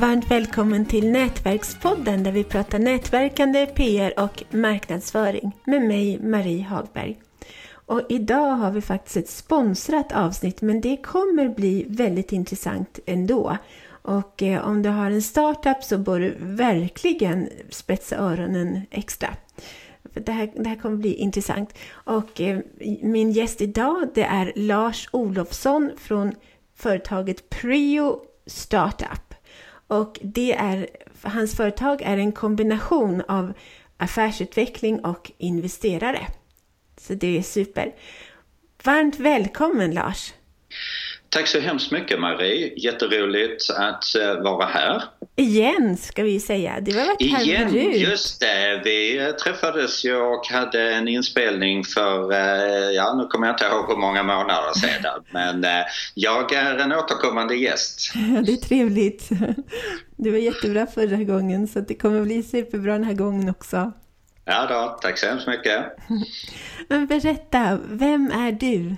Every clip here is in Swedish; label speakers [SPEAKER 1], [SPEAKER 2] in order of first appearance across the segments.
[SPEAKER 1] Varmt välkommen till Nätverkspodden där vi pratar nätverkande, PR och marknadsföring med mig Marie Hagberg. Och idag har vi faktiskt ett sponsrat avsnitt men det kommer bli väldigt intressant ändå. Och eh, om du har en startup så bör du verkligen spetsa öronen extra. För det, här, det här kommer bli intressant. Och eh, min gäst idag det är Lars Olofsson från företaget Prio Startup. Och det är, hans företag är en kombination av affärsutveckling och investerare. Så det är super. Varmt välkommen Lars!
[SPEAKER 2] Tack så hemskt mycket Marie. Jätteroligt att eh, vara här.
[SPEAKER 1] Igen ska vi säga. Du har varit
[SPEAKER 2] Igen,
[SPEAKER 1] här förut.
[SPEAKER 2] just det. Vi träffades ju och hade en inspelning för, eh, ja nu kommer jag inte ihåg hur många månader sedan. men eh, jag är en återkommande gäst.
[SPEAKER 1] Det är trevligt. Det var jättebra förra gången så det kommer bli superbra den här gången också.
[SPEAKER 2] Ja då, tack så hemskt mycket.
[SPEAKER 1] Men berätta, vem är du?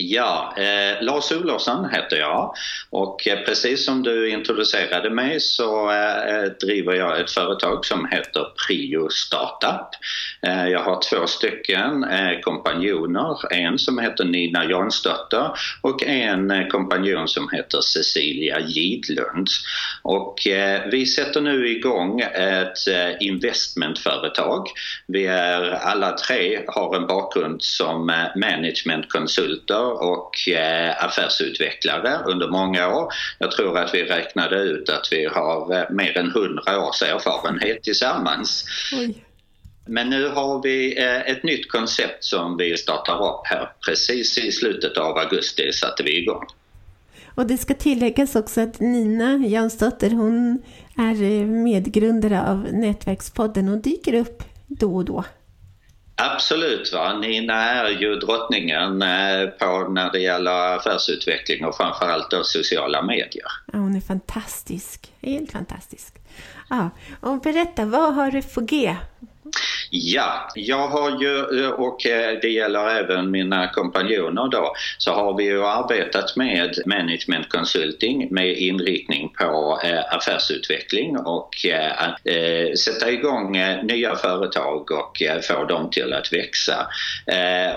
[SPEAKER 2] Ja, eh, Lars Olofsson heter jag och eh, precis som du introducerade mig så eh, eh, driver jag ett företag som heter Prio Startup. Eh, jag har två stycken eh, kompanjoner, en som heter Nina Jansdotter och en eh, kompanjon som heter Cecilia Gidlund. Och eh, vi sätter nu igång ett eh, investmentföretag. Vi är alla tre har en bakgrund som eh, managementkonsulter och eh, affärsutvecklare under många år. Jag tror att vi räknade ut att vi har eh, mer än 100 års erfarenhet tillsammans.
[SPEAKER 1] Oj.
[SPEAKER 2] Men nu har vi eh, ett nytt koncept som vi startar upp här. Precis i slutet av augusti satte vi igång.
[SPEAKER 1] Och det ska tilläggas också att Nina Jansdotter, hon är medgrundare av Nätverkspodden och dyker upp då och då.
[SPEAKER 2] Absolut. Va? Nina är ju drottningen eh, på när det gäller affärsutveckling och framförallt då sociala medier.
[SPEAKER 1] Ja, hon är fantastisk. Helt fantastisk. Ja, och berätta, vad har du på G?
[SPEAKER 2] Ja, jag har ju, eh, och eh, det gäller även mina kompanjoner då, så har vi ju arbetat med management consulting med inriktning på eh, affärsutveckling och att sätta igång nya företag och få dem till att växa.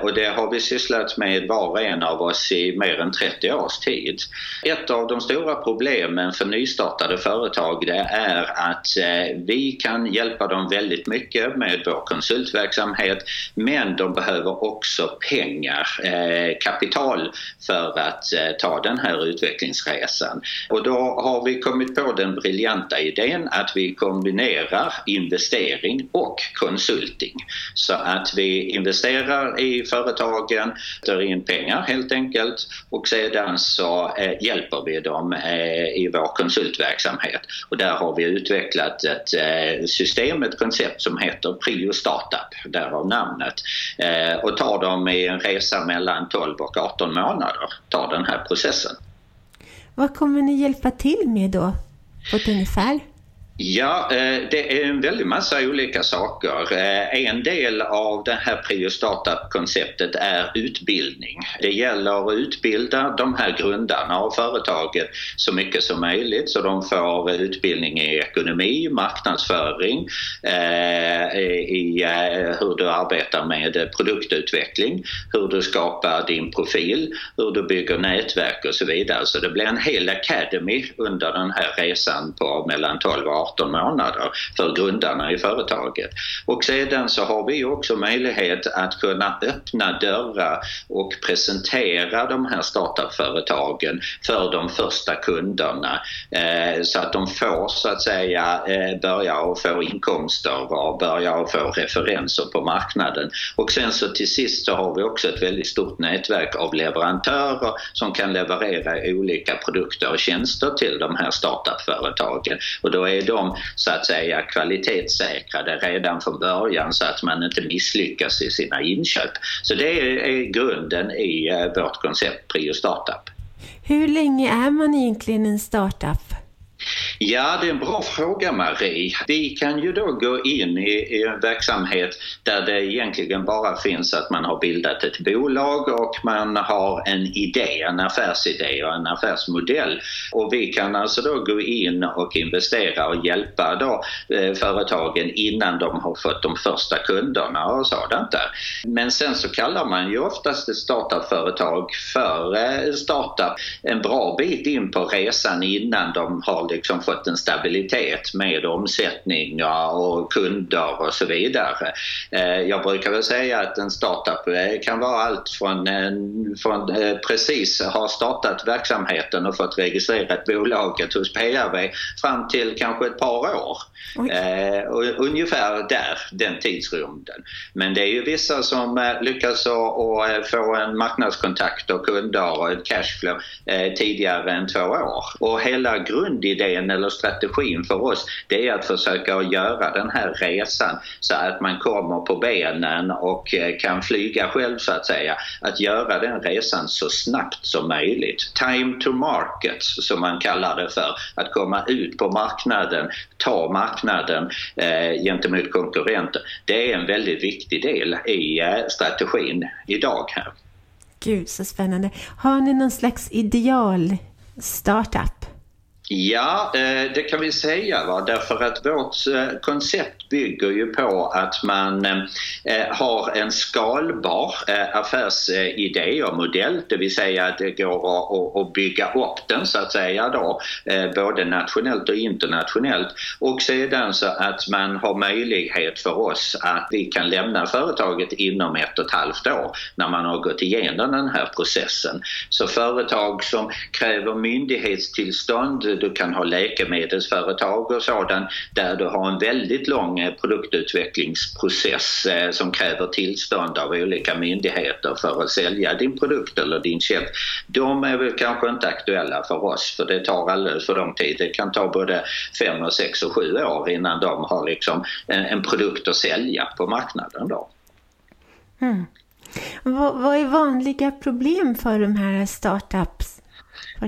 [SPEAKER 2] Och det har vi sysslat med var och en av oss i mer än 30 års tid. Ett av de stora problemen för nystartade företag det är att vi kan hjälpa dem väldigt mycket med vår konsultverksamhet men de behöver också pengar, eh, kapital för att eh, ta den här utvecklingsresan. Och då har vi kommit på den briljanta idén att vi kombinerar investering och konsulting. Så att vi investerar i företagen, tar in pengar helt enkelt och sedan så eh, hjälper vi dem eh, i vår konsultverksamhet. Och där har vi utvecklat ett eh, system, ett koncept som heter Prio Startup, därav namnet. Eh, och tar dem i en resa mellan 12 och 18 månader, tar den här processen.
[SPEAKER 1] Vad kommer ni hjälpa till med då, på ett ungefär?
[SPEAKER 2] Ja, eh, det är en väldig massa olika saker. Eh, en del av det här Prio Startup-konceptet är utbildning. Det gäller att utbilda de här grundarna av företaget så mycket som möjligt så de får utbildning i ekonomi, marknadsföring, eh, i hur du arbetar med produktutveckling, hur du skapar din profil, hur du bygger nätverk och så vidare. Så det blir en hel academy under den här resan på mellan 12 och 18 månader för grundarna i företaget. Och sedan så har vi också möjlighet att kunna öppna dörrar och presentera de här startupföretagen för de första kunderna eh, så att de får så att säga eh, börja och få inkomster och börja och få referenser på marknaden. Och sen så till sist så har vi också ett väldigt stort nätverk av leverantörer som kan leverera olika produkter och tjänster till de här startupföretagen. Och då är de så att säga kvalitetssäkrade redan från början så att man inte misslyckas i sina inköp. Så det är grunden i eh, vårt koncept Prio Startup.
[SPEAKER 1] Hur länge är man egentligen en startup?
[SPEAKER 2] Ja, det är en bra fråga Marie. Vi kan ju då gå in i, en verksamhet där det egentligen bara finns att man har bildat ett bolag och man har en idé, en affärsidé och en affärsmodell. Och vi kan alltså då gå in och investera och hjälpa då eh, företagen innan de har fått de första kunderna och sådant där. Men sen så kallar man ju oftast ett startupföretag för eh, startup en bra bit in på resan innan de har liksom fått en stabilitet med omsättning och kunder och så vidare. Eh, jag brukar väl säga att en startup eh, kan vara allt från, från precis ha startat verksamheten och fått registrerat bolaget hos PRV fram till kanske ett par år. Eh, ungefär där, den tidsrymden. Men det är ju vissa som lyckas att få en marknadskontakt och kunder och ett cashflow tidigare än två år. Och hela grundidén eller strategin för oss det är att försöka göra den här resan så att man kommer på benen och eh, kan flyga själv så att säga. Att göra den resan så snabbt som möjligt. Time to market som man kallar det för. Att komma ut på marknaden, ta marknaden eh, gentemot konkurrenter. Det är en väldigt viktig del i eh, strategin idag här.
[SPEAKER 1] Gud så spännande. Har ni någon slags ideal startup?
[SPEAKER 2] Ja, eh, det kan vi säga va? därför att vårt eh, koncept bygger ju på att man eh, har en skalbar affärsidé och modell, det vill säga att det går att bygga upp den så att säga då, både nationellt och internationellt och sedan så att man har möjlighet för oss att vi kan lämna företaget inom ett och ett halvt år när man har gått igenom den här processen. Så företag som kräver myndighetstillstånd du kan ha läkemedelsföretag och sådant där du har en väldigt lång eh, produktutvecklingsprocess eh, som kräver tillstånd av olika myndigheter för att sälja din produkt eller din tjänst. De är väl kanske inte aktuella för oss för det tar alldeles för lång tid. Det kan ta både fem och sex och sju år innan de har liksom en, en produkt att sälja på marknaden. Då.
[SPEAKER 1] Mm. Vad, vad är vanliga problem för de här startups?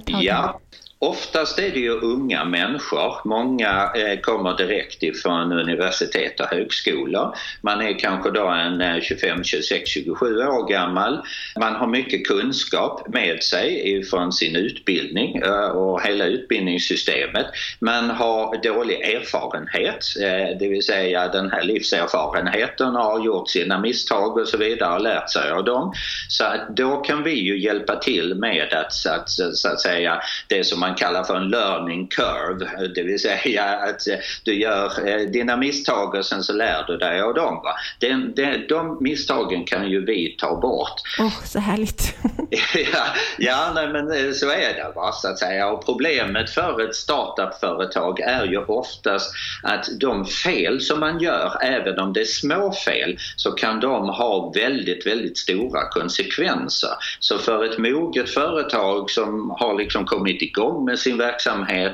[SPEAKER 2] Ja, Oftast är det ju unga människor. Många eh, kommer direkt ifrån universitet och högskolor. Man är kanske då en 25, 26, 27 år gammal. Man har mycket kunskap med sig ifrån sin utbildning eh, och hela utbildningssystemet. Man har dålig erfarenhet, eh, det vill säga den här livserfarenheten har gjort sina misstag och så vidare och lärt sig av dem. Så då kan vi ju hjälpa till med att, att, så att säga, det som man man kallar för en learning curve. Det vill säga att du gör eh, dina misstag och sen så lär du dig av dem. Va? Den, den, de misstagen kan ju vi ta bort.
[SPEAKER 1] Åh, oh, så härligt!
[SPEAKER 2] ja, ja nej, men eh, så är det va, så att säga. Och problemet för ett startup-företag är ju oftast att de fel som man gör, även om det är små fel, så kan de ha väldigt, väldigt stora konsekvenser. Så för ett moget företag som har liksom kommit igång med sin verksamhet,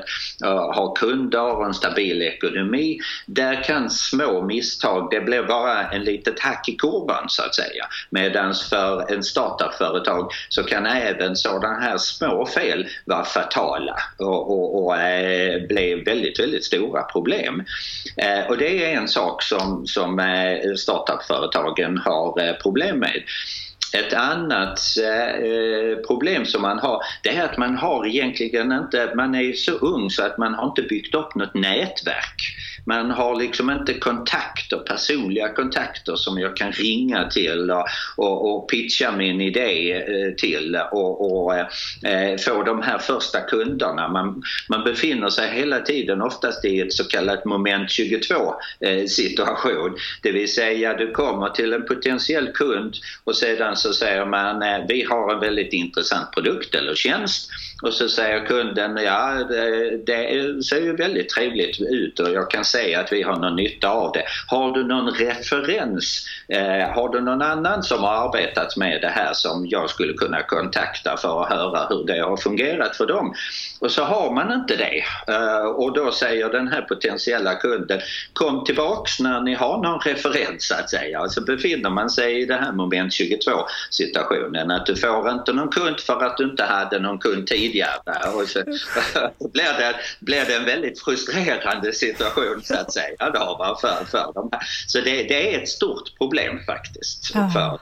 [SPEAKER 2] har kunder och en stabil ekonomi. Där kan små misstag, det blir bara en litet hack i kurvan så att säga. Medan för en startupföretag så kan även sådana här små fel vara fatala och, och, och eh, bli väldigt, väldigt stora problem. Eh, och det är en sak som, som eh, startupföretagen har eh, problem med. Ett annat eh, eh, problem som man har det är att man har egentligen inte, man är så ung så att man har inte byggt upp något nätverk. Man har liksom inte kontakter, personliga kontakter som jag kan ringa till och, och, och pitcha min idé eh, till och, och eh, få de här första kunderna. Man, man befinner sig hela tiden oftast i ett så kallat moment 22 eh, situation. Det vill säga du kommer till en potentiell kund och sedan så säger man eh, vi har en väldigt intressant produkt eller tjänst och så säger kunden ja det, det ser ju väldigt trevligt ut och jag kan se att vi har någon nytta av det. Har du någon referens? Eh, har du någon annan som har arbetat med det här som jag skulle kunna kontakta för att höra hur det har fungerat för dem? Och så har man inte det eh, och då säger den här potentiella kunden kom tillbaks när ni har någon referens så att säga. Alltså befinner man sig i det här moment 22 situationen att du får inte någon kund för att du inte hade någon kund tidigare och så blir, det, blir det en väldigt frustrerande situation så att säga då, för, för dem. Så det, det är ett stort problem faktiskt. För,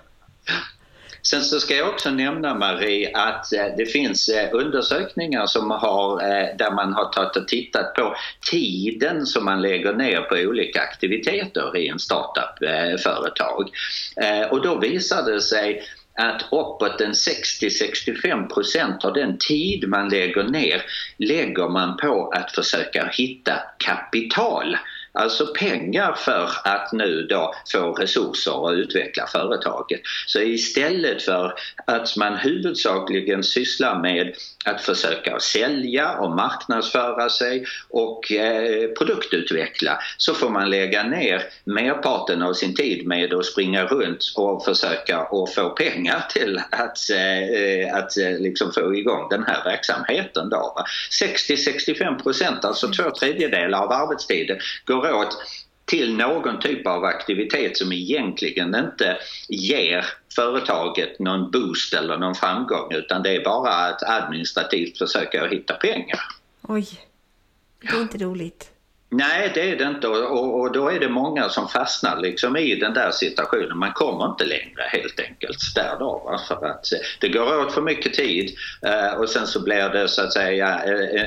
[SPEAKER 2] Sen så ska jag också nämna Marie att eh, det finns eh, undersökningar som har, eh, där man har tagit och tittat på tiden som man lägger ner på olika aktiviteter i en startup-företag. Och då visar det sig att uppåt en 60-65% av den tid man lägger ner lägger man på att försöka hitta kapital alltså pengar för att nu då få resurser och utveckla företaget. Så istället för att man huvudsakligen sysslar med att försöka sälja och marknadsföra sig och eh, produktutveckla så får man lägga ner merparten av sin tid med att springa runt och försöka att få pengar till att, eh, att eh, liksom få igång den här verksamheten. 60-65 procent, alltså två tredjedelar av arbetstiden går åt till någon typ av aktivitet som egentligen inte ger företaget någon boost eller någon framgång utan det är bara att administrativt försöka hitta pengar.
[SPEAKER 1] Oj, det är inte roligt.
[SPEAKER 2] Nej, det är det inte och, och, då är det många som fastnar liksom i den där situationen. Man kommer inte längre helt enkelt där då. Va? För att det går åt för mycket tid eh, och sen så blir det så att säga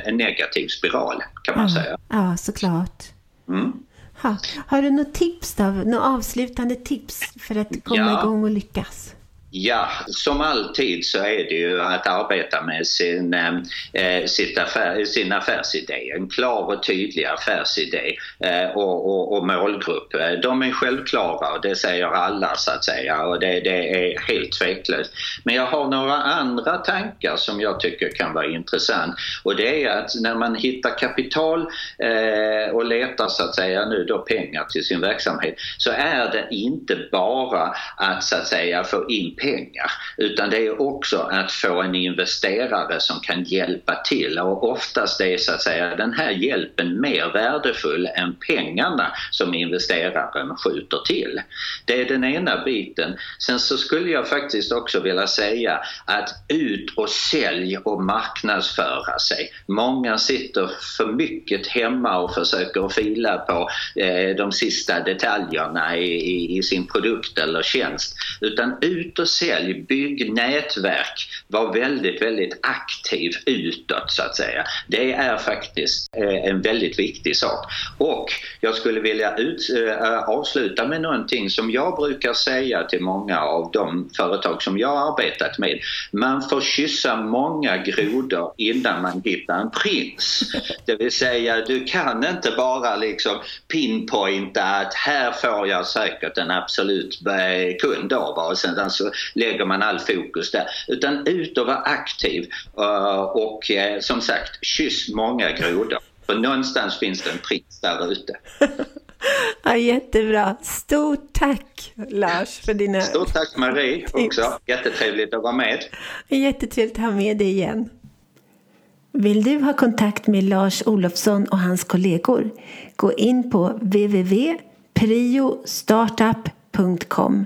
[SPEAKER 2] en negativ spiral kan man
[SPEAKER 1] ja,
[SPEAKER 2] säga.
[SPEAKER 1] Ja, såklart. Mm. Ha. Har du något tips då? Något avslutande tips för att komma ja. igång och lyckas?
[SPEAKER 2] Ja, som alltid så är det ju att arbeta med sin, eh, eh, sitt affär, sin affärsidé. En klar och tydlig affärsidé eh, och, och, och, målgrupp. De är självklara och det säger alla så att säga och det, det, är helt tveklöst. Men jag har några andra tankar som jag tycker kan vara intressant och det är att när man hittar kapital eh, och letar så att säga nu då pengar till sin verksamhet så är det inte bara att så att säga få in pengar utan det är också att få en investerare som kan hjälpa till och oftast är så att säga den här hjälpen mer värdefull än pengarna som investeraren skjuter till. Det är den ena biten. Sen så skulle jag faktiskt också vilja säga att ut och sälj och marknadsföra sig. Många sitter för mycket hemma och försöker fila på eh, de sista detaljerna i, i, i sin produkt eller tjänst. Utan ut och sälj, bygg nätverk, var väldigt, väldigt aktiv utåt så att säga. Det är faktiskt eh, en väldigt viktig sak. Och jag skulle vilja ut, äh, avsluta med någonting som jag brukar säga till många av de företag som jag har arbetat med. Man får kyssa många grodor innan man hittar en prins. Det vill säga, du kan inte bara liksom pinpointa att här får jag säkert en absolut eh, kund av och sen så lägger man all fokus där. Utan ut och vara aktiv uh, och uh, som sagt, kyss många grodor. För någonstans finns det en prins där ute.
[SPEAKER 1] Ja, jättebra. Stort tack Lars för dina
[SPEAKER 2] Stort tack Marie också. Jättetrevligt att vara med.
[SPEAKER 1] Jättetrevligt att ha med dig igen. Vill du ha kontakt med Lars Olofsson och hans kollegor? Gå in på www.priostartup.com